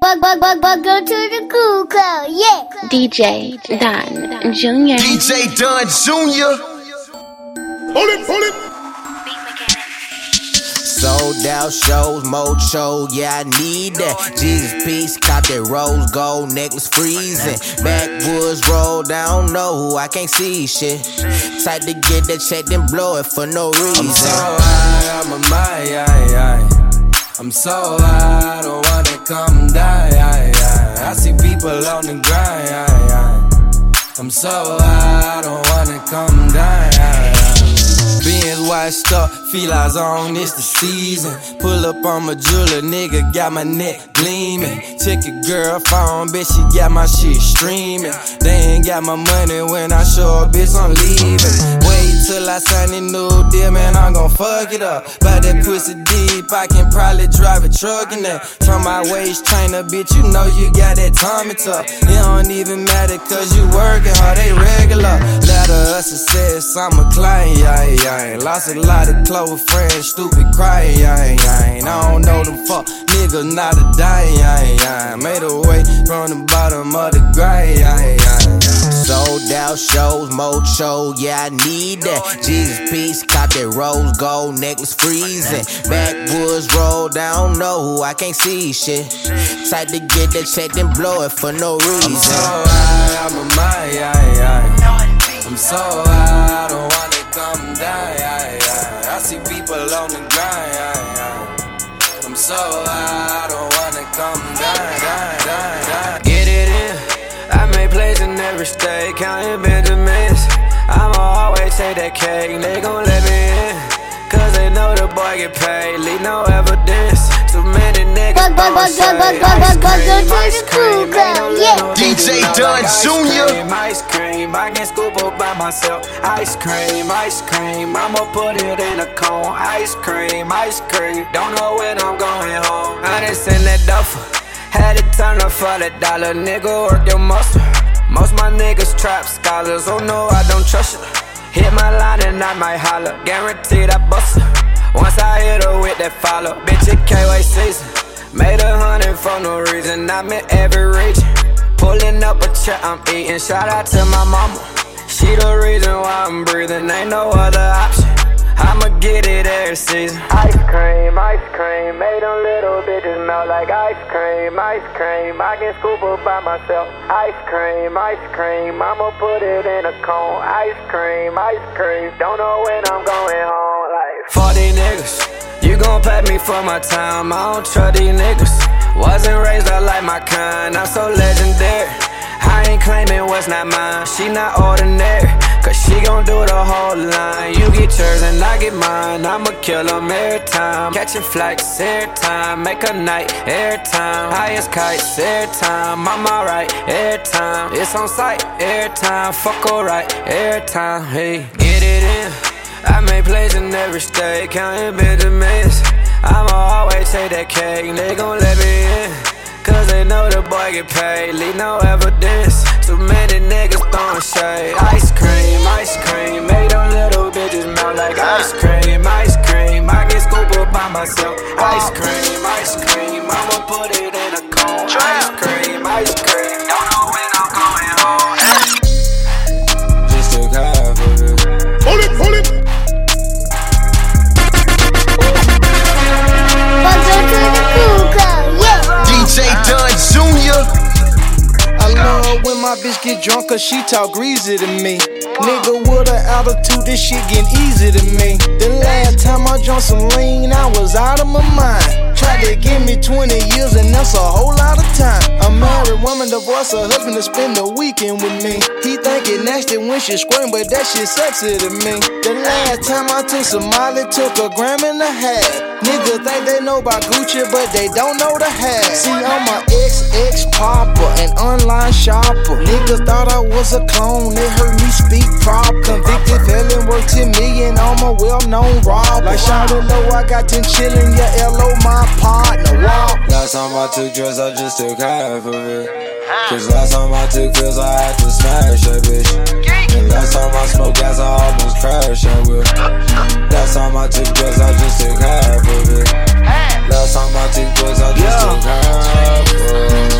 Bug, bug, bug, bug, go to the cool club, yeah. DJ Don Jr. DJ Don Jr. Pull it, pull it. Sold out shows, mocho, yeah, I need that. Jesus piece, cop that rose gold necklace freezing. Backwoods roll down, know who I can't see shit. Type to get that check, then blow it for no reason. I'm so high, I'm a my, I'm so high, I don't wanna come die. I see people on the grind. I'm so high, I don't wanna come die. Beans washed up, feel eyes on, it's the season. Pull up on my jeweler, nigga, got my neck gleaming. Check your girl phone, bitch, she got my shit streaming. They ain't got my money when I show up, bitch, I'm leaving. Wait till I sign a new deal, man, I'm gon' fuck it up. By that pussy deep, I can probably drive a truck in that. From my waist trainer, bitch, you know you got that tummy tuck. It don't even matter, cause you working hard, they regular. Letter of success, I'm a client, yeah, yeah lost a lot of close friends, stupid crying, I ain't, I. Don't know them fuck niggas, not a dying, I ain't, Made a way from the bottom of the ain't, I ain't. Sold out shows, mocho, yeah, I need that. Jesus piece, cop that rose gold necklace freezing. Backwoods roll down, know who I can't see shit. Type to get that check, then blow it for no reason. I'm so high, I'm a my, I'm so high, I don't wanna come die. I see people on the grind. I'm so high, counting Benjamins. I'ma always take that cake, they gon' let me in. Cause they know the boy get paid, leave no evidence. Too many niggas bug, bug, bug, bug, bug, bug, bug, go to the cool club, yeah. DJ Dunn Jr. Ice cream, I can scoop up by myself. Ice cream, ice cream, I'ma put it in a cone. Ice cream, ice cream, don't know when I'm going home. I done send that duffel, had it turn up for the dollar. Nigga, work your muscle. Most my niggas trap scholars, oh no, I don't trust you. Hit my line and I might holler, guaranteed I bust her. Once I hit her with that follow, bitch, it K-Way season. Made a hundred for no reason, I'm in every region. Pulling up a check, I'm eating. Shout out to my mama. She the reason why I'm breathing, ain't no other option. Get it every season. Ice cream, ice cream, made them little bitches melt like ice cream, ice cream. I can scoop up by myself. Ice cream, ice cream, I'ma put it in a cone. Ice cream, ice cream, don't know when I'm going home. Like 40 niggas, you gon' pay me for my time. I don't trust these niggas. Wasn't raised up like my kind, I'm so legendary. I ain't claiming what's not mine. She not ordinary, cause she gon' do the whole line. You get yours and I get mine. I'ma kill them every time. Catching flights every time. Make a night every time. Highest kites every time. I'm alright every time. It's on sight every time. Fuck alright every time. Hey, get it in. I make plays in every state, counting Benjamins. I'ma always take that cake, they gon' let me in. Cause they know the boy get paid, leave no evidence. Too many niggas shade. Ice cream, ice cream, made them little bitches melt like ah. ice cream, ice cream. I get scoop up by myself. Ice ah. cream, ice cream, I'ma put it in a cone. Ice cream, ice cream, my bitch get drunk cause she talk greasy to me. Nigga with an attitude, this shit getting easy to me. The last time I drunk some lean, I was out of my mind. Tried to give me 20 years and that's a whole lot of time. A married woman divorce her husband to spend the weekend with me. He think it nasty when she squirting, but that shit sexy to me. The last time I took Molly, took a gram and a half. Niggas think they know about Gucci, but they don't know the half. See, I'm a ex-ex popper, an online shopper. Niggas thought I was a clone, they heard me speak prop. Convicted felon, work 10 million, I'm a well-known robber. Like Shawty Lo, I got 10 chillin', yeah, LO my partner walk. Last time I took drugs, I just took half of it. Cause last time I took pills, I had to smash that bitch. And last time I smoked gas, I almost crashed that whip. Last time I took drugs, I just took half of it. Last time I took drugs, I just yeah. took half of it.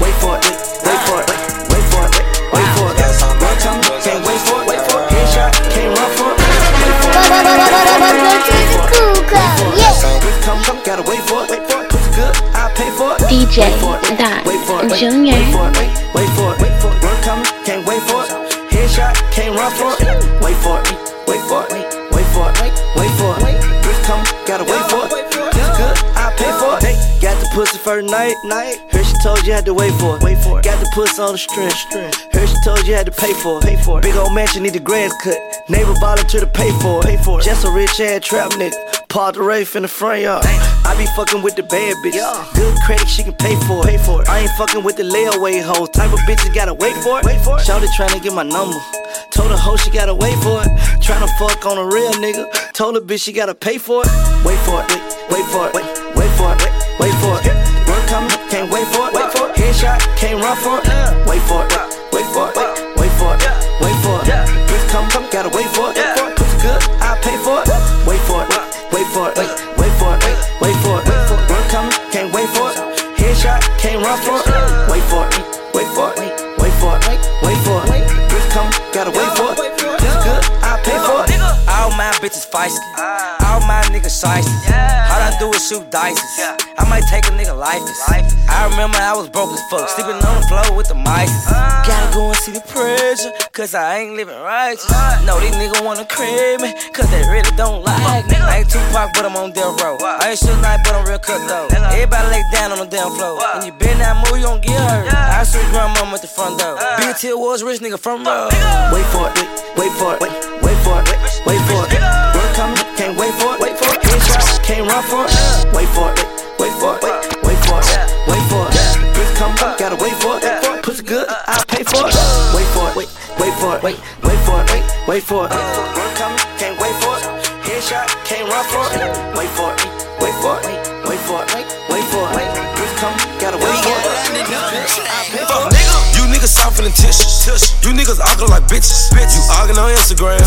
Wait for it, wait for it, wait for it, wait for it. Last time I took drugs, can't wait for it, wait for it. Can't shot, can't run for it. Wait for it. Wait for it. Wait for it. Wait for it gotta wait for it. Pussy good, I pay for it. DJ Dot Junior. Wait for it, wait, wait for it. Run coming, can't wait for it. Headshot, can't run for it. Wait for it, wait for it, wait for it, wait for it. Bitch coming, gotta wait for it. Pussy good, I pay for it. Got the pussy for the night. Heard she told you had to wait for it. Wait for it. Got the pussy on the string. Heard she told you had to pay for it. Pay for it. Big old mansion need the grass cut. Neighbor ballin' to the pay for it. Pay for it. Just a rich ass trap nigga. Park the Wraith in the front yard. Damn. I be fucking with the bad bitch. Good credit, she can pay for it. Pay for it. I ain't fucking with the layaway hoes. Type of bitches gotta wait for it. Wait for it. Shawty tryna get my number. Told her hoe she gotta wait for it. Tryna fuck on a real nigga. Told her bitch she gotta pay for it. Wait for it. Wait, wait for it. Wait, wait for it. Wait, wait for it. Work coming, can't wait for it. Wait for it. Headshot, can't run for it. Wait for it. Wait for it. Wait, wait for it. Wait for it. Bitch come, come, gotta wait for it. Shoot dice. I might take a nigga lifeless. I remember I was broke as fuck, sleeping on the floor with the mice. Gotta go and see the pressure, cause I ain't living righteous. No, these niggas wanna crib me, cause they really don't like me. I ain't Tupac, but I'm on death row. I ain't Suge Knight, but I'm real cut though. Everybody lay down on the damn floor. And you better not move, you gon' get hurt. I see grandmama at the front door. Big Till was rich nigga from row. Wait for it, wait for it, wait, wait for it, wait for it. Work coming, can't wait for it, wait for it. Can't run for it. Wait for it, wait for it, wait for it, wait for it. Bitch come, gotta wait for it. Pussy good, I'll pay for it. Wait for it, wait, wait for it, wait, wait for it, wait, wait for it. Work coming, can't wait for it. Headshot, can't run for it. Wait for it, niggas soft in the tissues. You niggas arguing like bitches. You arguing on Instagram.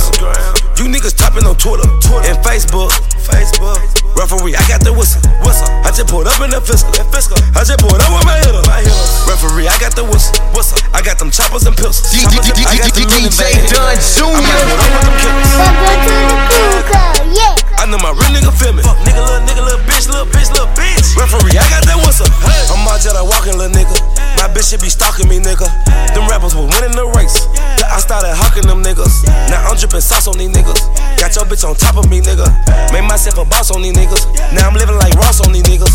You niggas topping on Twitter, and Facebook. Facebook. Referee, I got the whistle. Whistle. I just pulled up in the Fisker. I just pulled up with my hitter. Referee, I got the whistle. Whistle. I got them choppers and pistols. I got the living DJ. Dunn Jr. might pull with them killers. Welcome to the cool yeah. I know my real nigga feel me. Fuck nigga, little nigga, little bitch, little bitch, little bitch. Referee, I got that whistle. I'm there like walking, little nigga. My bitch should be stalking me, nigga. Them rappers was winning the race. I started hawking them niggas. Now I'm dripping sauce on these niggas. Got your bitch on top of me, nigga. Made myself a boss on these niggas. Now I'm living like Ross on these niggas.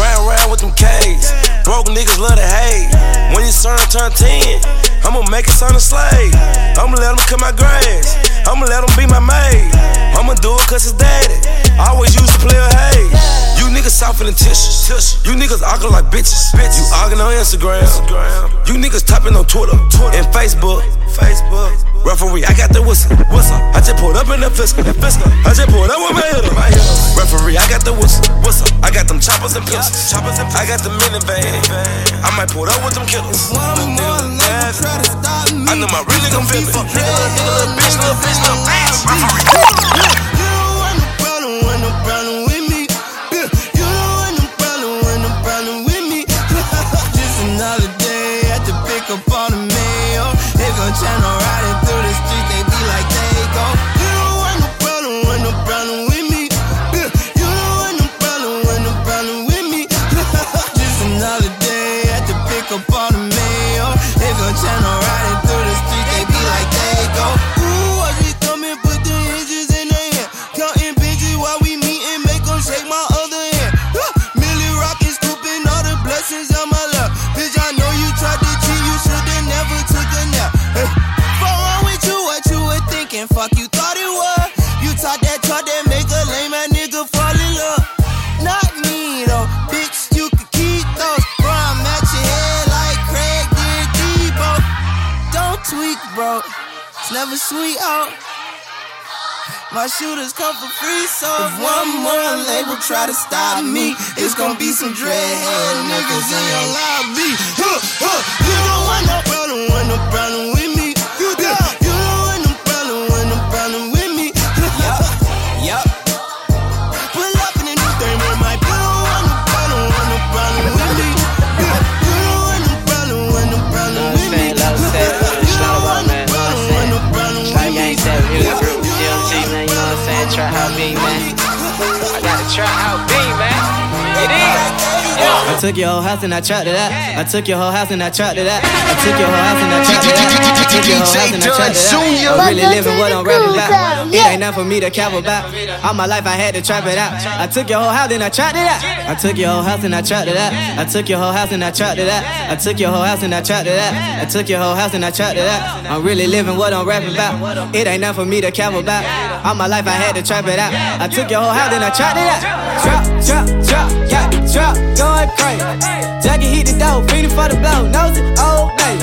Round round with them K's. Broke niggas love to hate. When your son turn 10, I'ma make it son a slave. I'ma let him cut my grass. I'ma let him be my maid. I'ma do it cause it's daddy. I always used to play a hay. You niggas soft in the tissues. You niggas arguing like bitches. You arguing on Instagram. You niggas typing on Twitter and Facebook. Facebook. Referee, I got the whistle. Whistle. I just pulled up in the Fisker. Fisker. I just pulled up with my hitter. Referee, I got the whistle. Whistle. I got them choppers and pistols. Choppers and I got the minivan. I might pull up with them killers. One more label try to stop me. I know my real nigga feel me. Nigga, nigga, bitch, little bitch, little bitch. You Don't bro. It's never sweet oh. My shooters come for free, so if one more label try to stop me, it's gonna be some dreadhead niggas in your lobby. Huh, huh. You don't want no problem, want no problem what I'm saying? I took your whole house and I trapped it out. I took your whole house and I trapped it out. I took your whole house and I trapped it out. I took your whole house and I trapped it out. I'm really living what I'm rapping about. It ain't nothing for me to cap about. All my life I had to trap it out. I took your whole house and I trapped it out. I took your whole house and I trapped it out. I took your whole house and I trapped it out. I took your whole house and I trapped it out. I took your whole house and I trapped it out. I'm really living what I'm rapping about. It ain't nothing for me to cap about. All my life I had to trap it out. I took your whole house and I trapped it out. Trap, trap, got the trap going crazy. Jackie hit the door, feeding for the blow, nose it, oh, old day.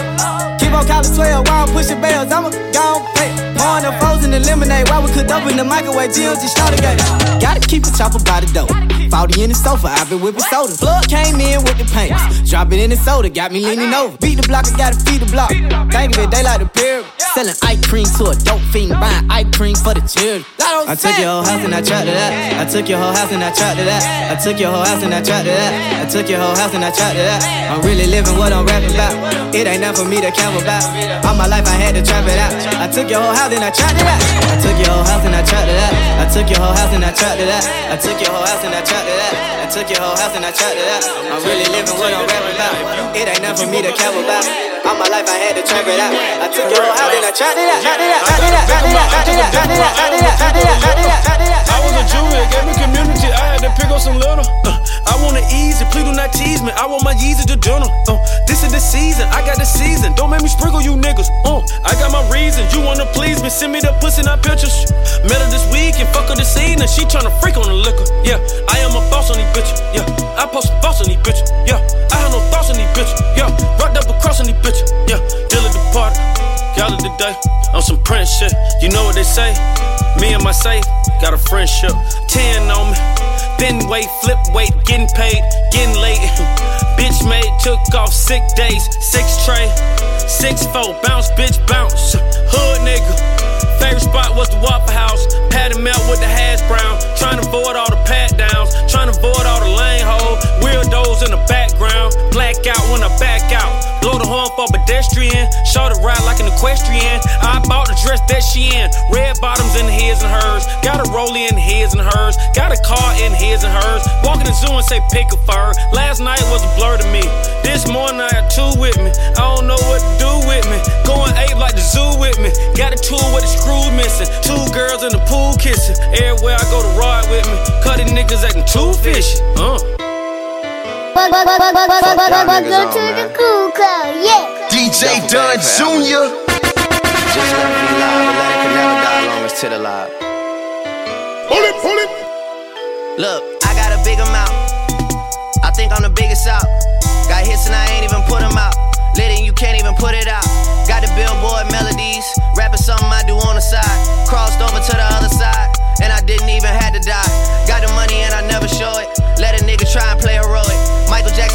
Keep on calling 12 while I'm pushing bells, I'ma go pay. Pouring the frozen and lemonade while we cook up in the microwave, started getting. Gotta keep a chopper by the door. 40 in the sofa, I've been whipping soda. Plug came in with the paints. Drop it in the soda, got me leaning over. Beat the block, I gotta feed the block. Think of it, they like the pyramid. Selling ice cream to a dope fiend, buying ice cream for the children. I took your whole house and I trapped it out. I took your whole house and I trapped it out. I took your whole house and I trapped it out. I took your whole house and I trapped it out. I'm really living what I'm rapping about. It ain't nothing for me to cap about. All my life I had to trap it out. I took your whole house and I trapped it out. I took your whole house and I trapped it out. I took your whole house and I trapped it out. I took your whole house and I trapped it out. I took your whole house and I trapped it out. I'm really living what I'm rapping about. It ain't nothing for me to cap about. All my life I had to trap it out. I took your whole house and I trapped it out. Trapped it out. Trapped it out. Trapped it out. Trapped it out. Trapped it out. Trapped it out. Trapped it out. Trapped it out. Trapped it out. I was a Jew, it gave me community. I had to pick up some little. Uh, I want it easy, please do not tease me. I want my Yeezy to journal. Uh, this is the season, I got the season. Don't make me sprinkle you niggas. Uh, I got my reasons. You wanna please me? Send me the pussy, not pictures. Met her this week and fuck her this evening. She tryna freak on the liquor. Yeah, I am a boss on these bitches. Yeah, I post some boss on these bitches. Yeah, I have no thoughts on these bitches. Yeah, rocked up across on these bitches. Yeah, deal at the. Y'all of the day on some Prince shit. You know what they say? Me and my safe got a friendship. Ten on me. Wait, flip weight, getting paid, getting late. bitch made, took off sick days, six tray, six four, bounce, bitch, bounce. Hood nigga. Favorite spot was the Waffle House. Patty melt with the hash brown. Trying to avoid all the pat downs. Trying to avoid all the lane hole. Weirdos in the background. Black out when I back out. Horn for pedestrian. Show the ride like an equestrian. I bought the dress that she in. Red bottoms in his and hers. Got a rollie in his and hers. Got a car in his and hers. Walking the zoo and say pick a fur. Last night was a blur to me. This morning I had two with me. I don't know what to do with me. Going ape like the zoo with me. Got a tool with a screw missing. Two girls in the pool kissing. Everywhere I go to ride with me. Cutting niggas acting too fishy. Uh. Welcome to the cool club, yeah. DJ Dunn Jr. Just let it be loud, let it can never die long as to the loud. Pull it, pull it. Look, I got a big amount. I think I'm the biggest out. Got hits and I ain't even put them out. Lit and you can't even put it out. Got the billboard melodies. Rapping something I do on the side. Crossed over to the other side. And I didn't even have to die. Got the money and I never show it. Let a nigga try and play heroic.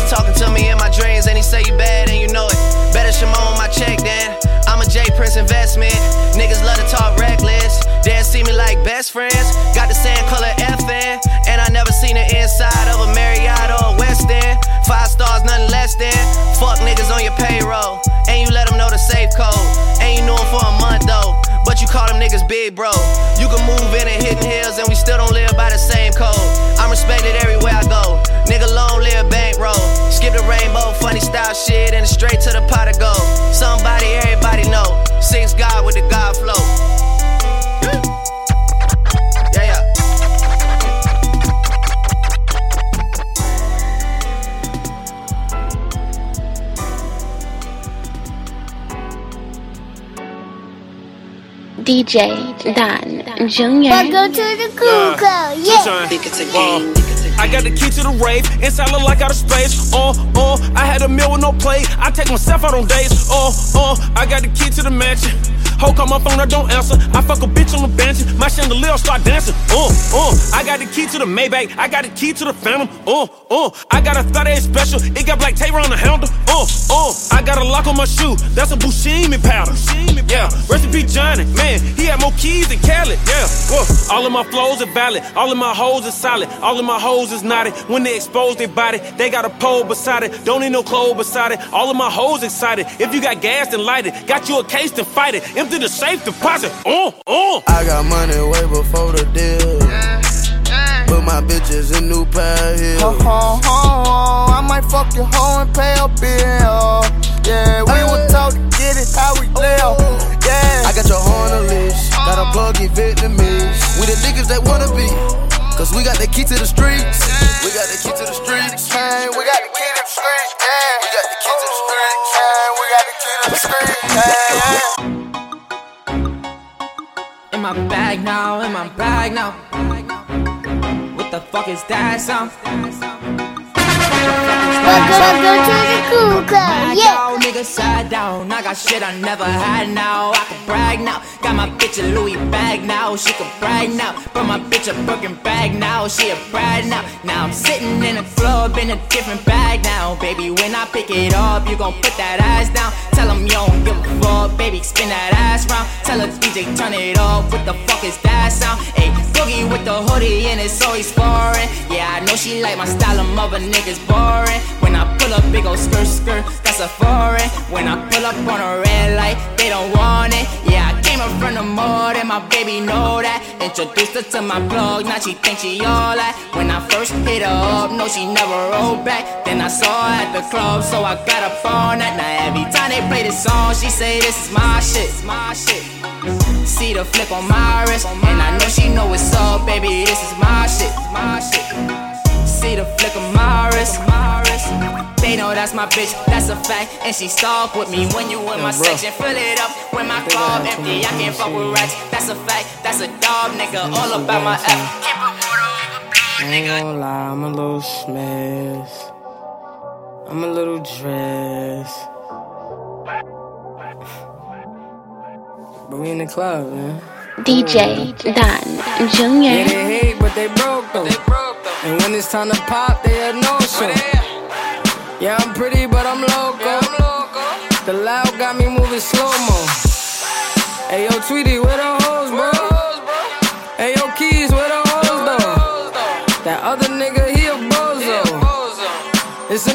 Talking to me in my dreams. And he say you bad and you know it. Better Shimon on my check then. I'm a J Prince investment. Niggas love to talk reckless. They see me like best friends. Got the same color FN. And I never seen the inside of a Marriott or a West End. Five stars, nothing less than. Fuck niggas on your payroll. And you let them know the safe code. And you knew them for a month though. But you call them niggas big bro. You can move in and hidden hills and we still don't live by the same code. DJ Dan Junior. Welcome to the cool club, yeah. I got the key to the rave, inside look like out of space. Uh, uh, I had a meal with no play. I take myself out on dates. Uh, uh, I got the key to the mansion. Ho, call my phone, I don't answer. I fuck a bitch on the bench. My chandelier start dancing. Uh, uh, I got the key to the Maybach. I got the key to the Phantom. Uh, uh, I got a 38 special. It got black tape on the handle. Uh, uh, I got a lock on my shoe. That's a Buscemi powder. Buscemi yeah, recipe Johnny. Man, he had more keys than Khaled. Yeah. All of my flows are valid. All of my hoes are solid. All of my hoes is naughty. When they expose their body, they got a pole beside it. Don't need no clothes beside it. All of my hoes excited. If you got gas, then light it. Got you a case, then fight it. Empty the safe deposit. Oh, oh. I got money way before the deal. Put my bitches in new pair of heels. Oh, oh, oh, might fuck your hoe and pay a bill. Yeah, we were taught to get it how we live. Yeah. I got your horn on list. Got a plug in Vietnamese. We the niggas that wanna be. Cause we got the key to the streets. We got the key to the streets. Hey, we got the key to the streets. Yeah. We got the key to the streets. Hey, we got the key to the streets. Hey, yeah. My bag now, in my bag now. What the fuck is that sound? Welcome to the yeah. Nigga, side down. I got shit I never had now. I can brag now. Got my bitch a Louis bag now. She can brag now. But my bitch a Birkin bag now. She a bride now. Now I'm sitting in a club in a different bag now. Baby, when I pick it up, you gon' put that ass down. Tell him you don't give a fuck. Baby, spin that ass round. Tell her DJ, turn it up. What the fuck is that sound? Ayy, boogie with the hoodie and it's always foreign. Yeah, I know she like my style of mother niggas boring. When I pull up, big ol' skirt, skirt, that's a foreign. When I pull up on a red light, they don't want it. Yeah, I came up from the mud and my baby know that. Introduced her to my plug, now she thinks she all that. When I first hit her up, no, she never rolled back. Then I saw her at the club, so I got up on that. Now every time they play this song, she say this is my shit, my shit. See the flip on my wrist, and I know she know what's up, baby. This is my shit, my shit. See the flick of my wrist. They know that's my bitch, that's a fact, and she stalk with me when you in my section. Fill it up when my club empty. I can't fuck with rats, that's a fact, that's a dog nigga. All about my F. Keep it water over I ain't gonna lie, I'm a little smash. I'm a little dress. But we in the club, man. DJ Dan Yeah, Junior. they hate, but they broke though. And when it's time to pop, they a no show. Yeah, I'm pretty, but I'm loco. The loud got me moving slow mo. Hey yo, Tweety, where the hoes, bro? Hey yo, Keys, where the hoes though? That other nigga, he a bozo. It's a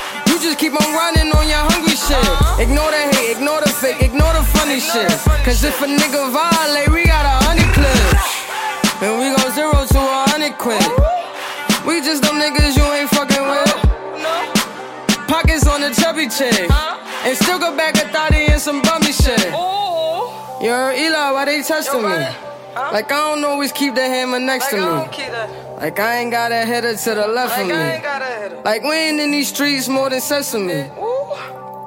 Just keep on running on your hungry shit. Ignore the hate, ignore the fake, ignore the funny shit. Cause if a nigga violate, we got a hundred clips. And we go zero to a hundred quid. We just them niggas you ain't fucking with. Pockets on the chubby chick. And still go back a thotty and some bummy shit. Yo, Eli, why they testing me? Like I don't always keep the hammer next to me. Like I ain't got a header to the left of me. Like we ain't in these streets more than sesame.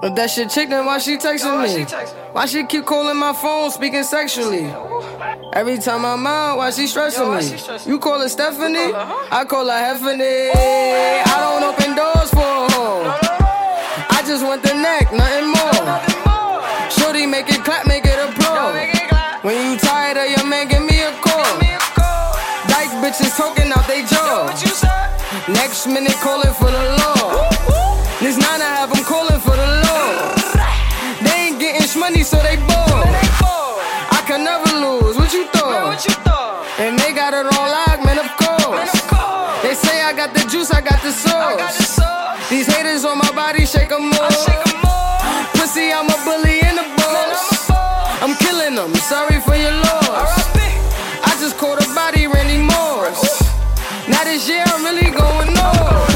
If that shit chick, then why she texting me? Why she keep calling my phone, speaking sexually? Every time I'm out, why she stressing me? You call her Stephanie? I call her Heffany. I don't open doors for a hoe. I just want the neck, nothing more. Shorty, make it clap, make it applaud. When you tired of your man, give me a call. Dyke bitches talking out they jaw. Next minute calling for the law. This nine I have them calling for the law. They ain't getting money, so they bored. I can never lose. What you thought? And they got it on lock, man. Of course. They say I got the juice, I got the sauce. These haters on my body, shake 'em off. Pussy, I'm a bully and a boss. I'm killing them. Sorry for your loss. I just caught a body, Randy Moss. Now this year I'm really going north.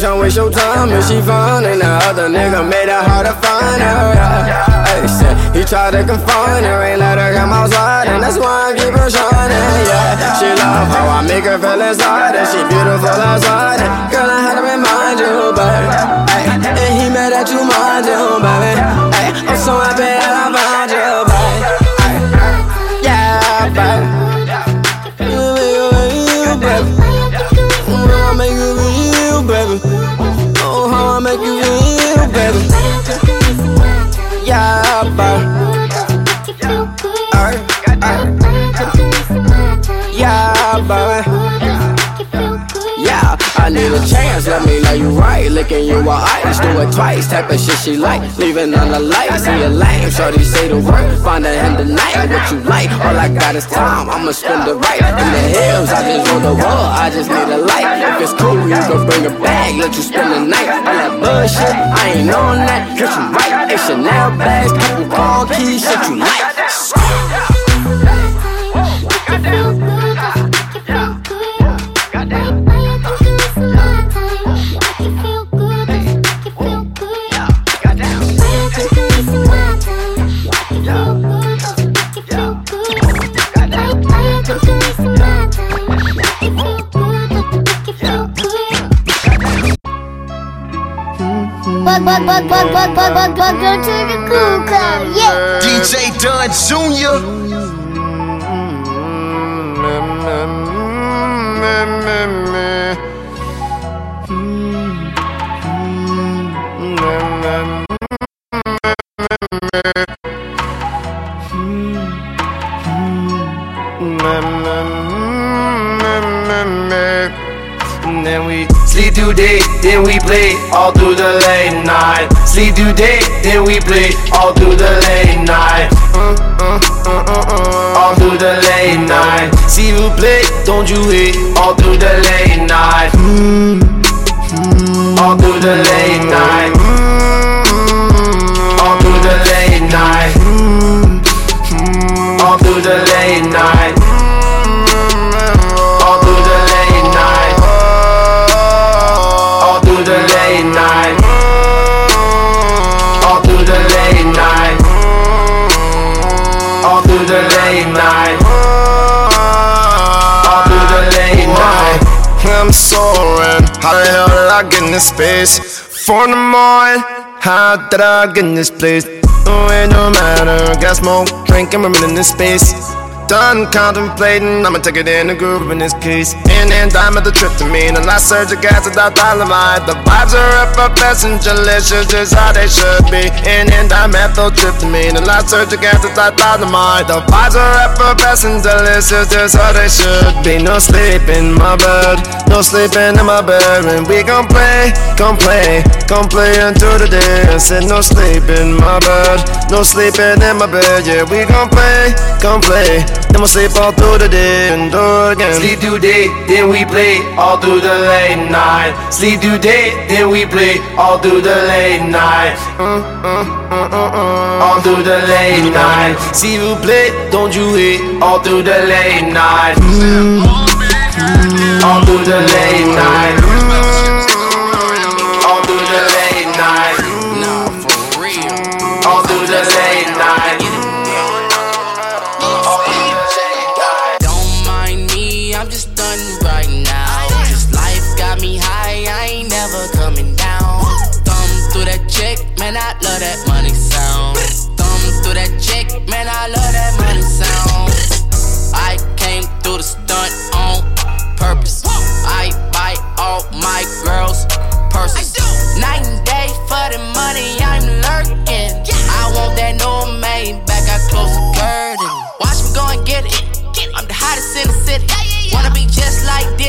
Ain't tryna waste your time. If she fine, and the other nigga made it hard to find her. Hey, shit, he tried to confine her, ain't let her come outside, and that's why I keep her shining. Yeah, she love how I make her feel inside and she beautiful outside. Girl, I had to remind you, baby. Ay, and he mad at you, mind you, baby. Ay, I'm so happy that I found you, chance, let me know you right. Licking you with ice, do it twice. Type of shit she like, leaving on the light. See a lame, shorty say the word. Find a him tonight, what you like. All I got is time, I'ma spend the right. In the hills, I just roll the wall, I just need a light. If it's cool, you can bring a bag, let you spend the night. All that bullshit, I ain't on that, cause you right. It's Chanel bags, couple car keys, shit you like. Bug, bug, bug, bug, bug, bug, bug, bug, yeah. DJ Dunn Jr. then we play all through the late night. Sleep through day, then we play all through the late night. Uh, uh, uh, all through the late night. See you play, don't you hate all through the late night. All through the late night. I'm. How the hell did I get in this space? Four in the morning. How did I get in this place? Oh, it don't matter. Got smoke, drinking, we're in this space. Done contemplating, I'ma take it in the groove in this case. In and dime at the me, the last surge of gas without dynamite. The vibes are effervescent, delicious, just how they should be. In and dime methyl trip to me, the last surge of gas without dynamite. The vibes are effervescent, delicious, just how they should be. No sleep in my bed, no sleeping in my bed. And we gon' play, gon' play, gon' play until the day. I said no sleep in my bed, no sleeping in my bed. Yeah, we gon' play, gon' play. Then we'll sleep all through the day and do again. Sleep through day, then we play all through the late night. Sleep through day, then we play all through the late night. Uh, uh, uh, all through the late night. See you play, don't you hate? All through the late night. Mm. All through the late night.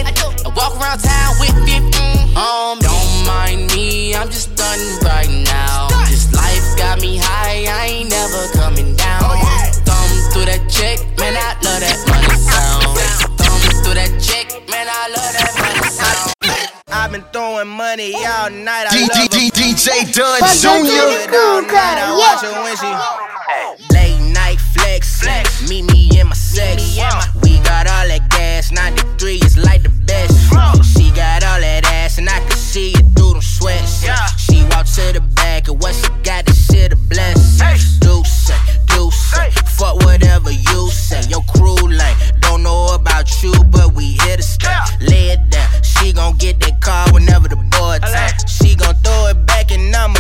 Just like Diddy. And walk around town with 15 um, Don't mind me, I'm just done right now. This life got me high, I ain't never coming down. Thumb through that check, man, I love that money sound. Thumb through that check, man, I love that money sound. I've been throwing money all night. I D- love D- D- DJ Dunn Fuck Jr. it all night. I watch her when she late night flex. Flex. Meet me in my sex. We got all that gas. 93 is like the She got all that ass and I can see it through them sweats. She walked to the back and what she got this shit a bless. Do say, do say, fuck whatever you say. Your crew lame, don't know about you, but we hit a step, lay it down. She gon' get that car whenever the boy time. She gon' throw it back and I'ma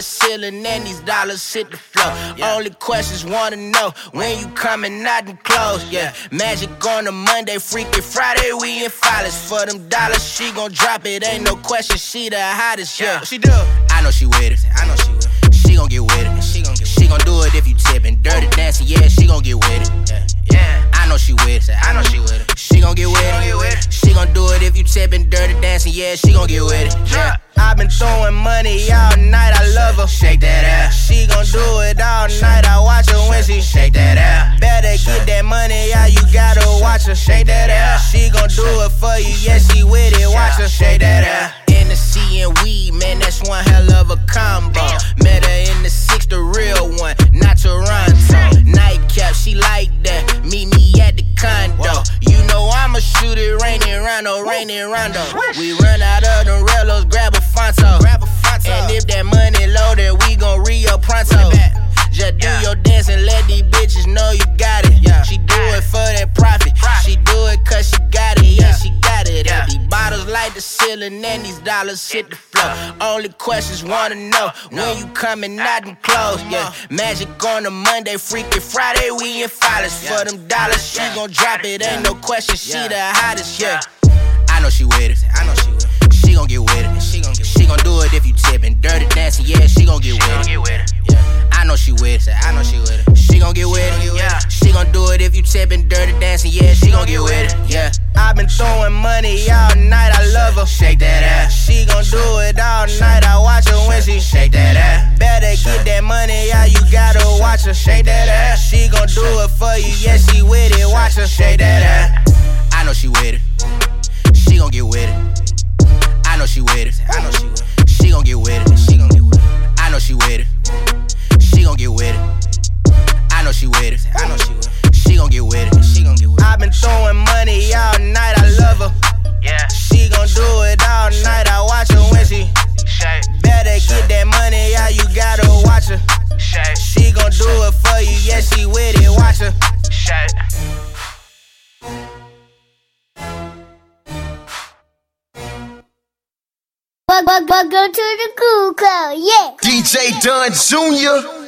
the ceiling and these dollars hit the floor. Only questions wanna know when you coming out them clothes. Yeah, magic on a Monday, freaky Friday we in filers for them dollars. She gon' drop it, ain't no question. She the hottest. Yeah, she do. I know she with it. I know she with it. She gon' get with it. She gon' get She gon' do it if you tippin'. Dirty dancing, yeah, she gon' get with it. Yeah, yeah. I know she with it. I know she with it. She gon' get with it. She gon' do it if you tippin'. Dirty dancing, yeah, she gon' get with it. Yeah. i been throwing money all night, I love her. Shake that ass. She gon' do it all night, I watch her when she shake that ass. Better get that money out, you gotta watch her. Shake that ass. She gon' do it for you, yeah, she with it. Watch her shake that ass. Hennessy and weed, man, that's one hell of a combo. Met her in the six, the real one, not Toronto. Nightcap, she like rondo. We run out of the railroads, grab a Fonto. And if that money loaded, we gon' Rio pronto. Just do your dance and let these bitches know you got it. She do it for that profit. She do it cause she got it. Yeah, she got it. And these bottles like the ceiling and these dollars hit the floor. Only questions wanna know when you coming out and close. Yeah, magic on a Monday, freaky Friday, we in filers for them dollars. She gon' drop it, ain't no question. She the hottest. Yeah, I know she with it. I know she with it. She gon' get with it. She gon' get She gon' do it if you tippin'. Dirty dancing, yeah, she gon' get with it. Yeah, I know she with it. I know she with it. She gon' get with it. Yeah, she gon' do it if you tippin'. Dirty dancing, yeah, she gon' get with it. Yeah, i been throwing money all night. I love her. Shake that ass. She gon' DJ Dunn Jr.